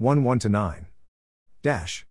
1 1 to 9. Dash.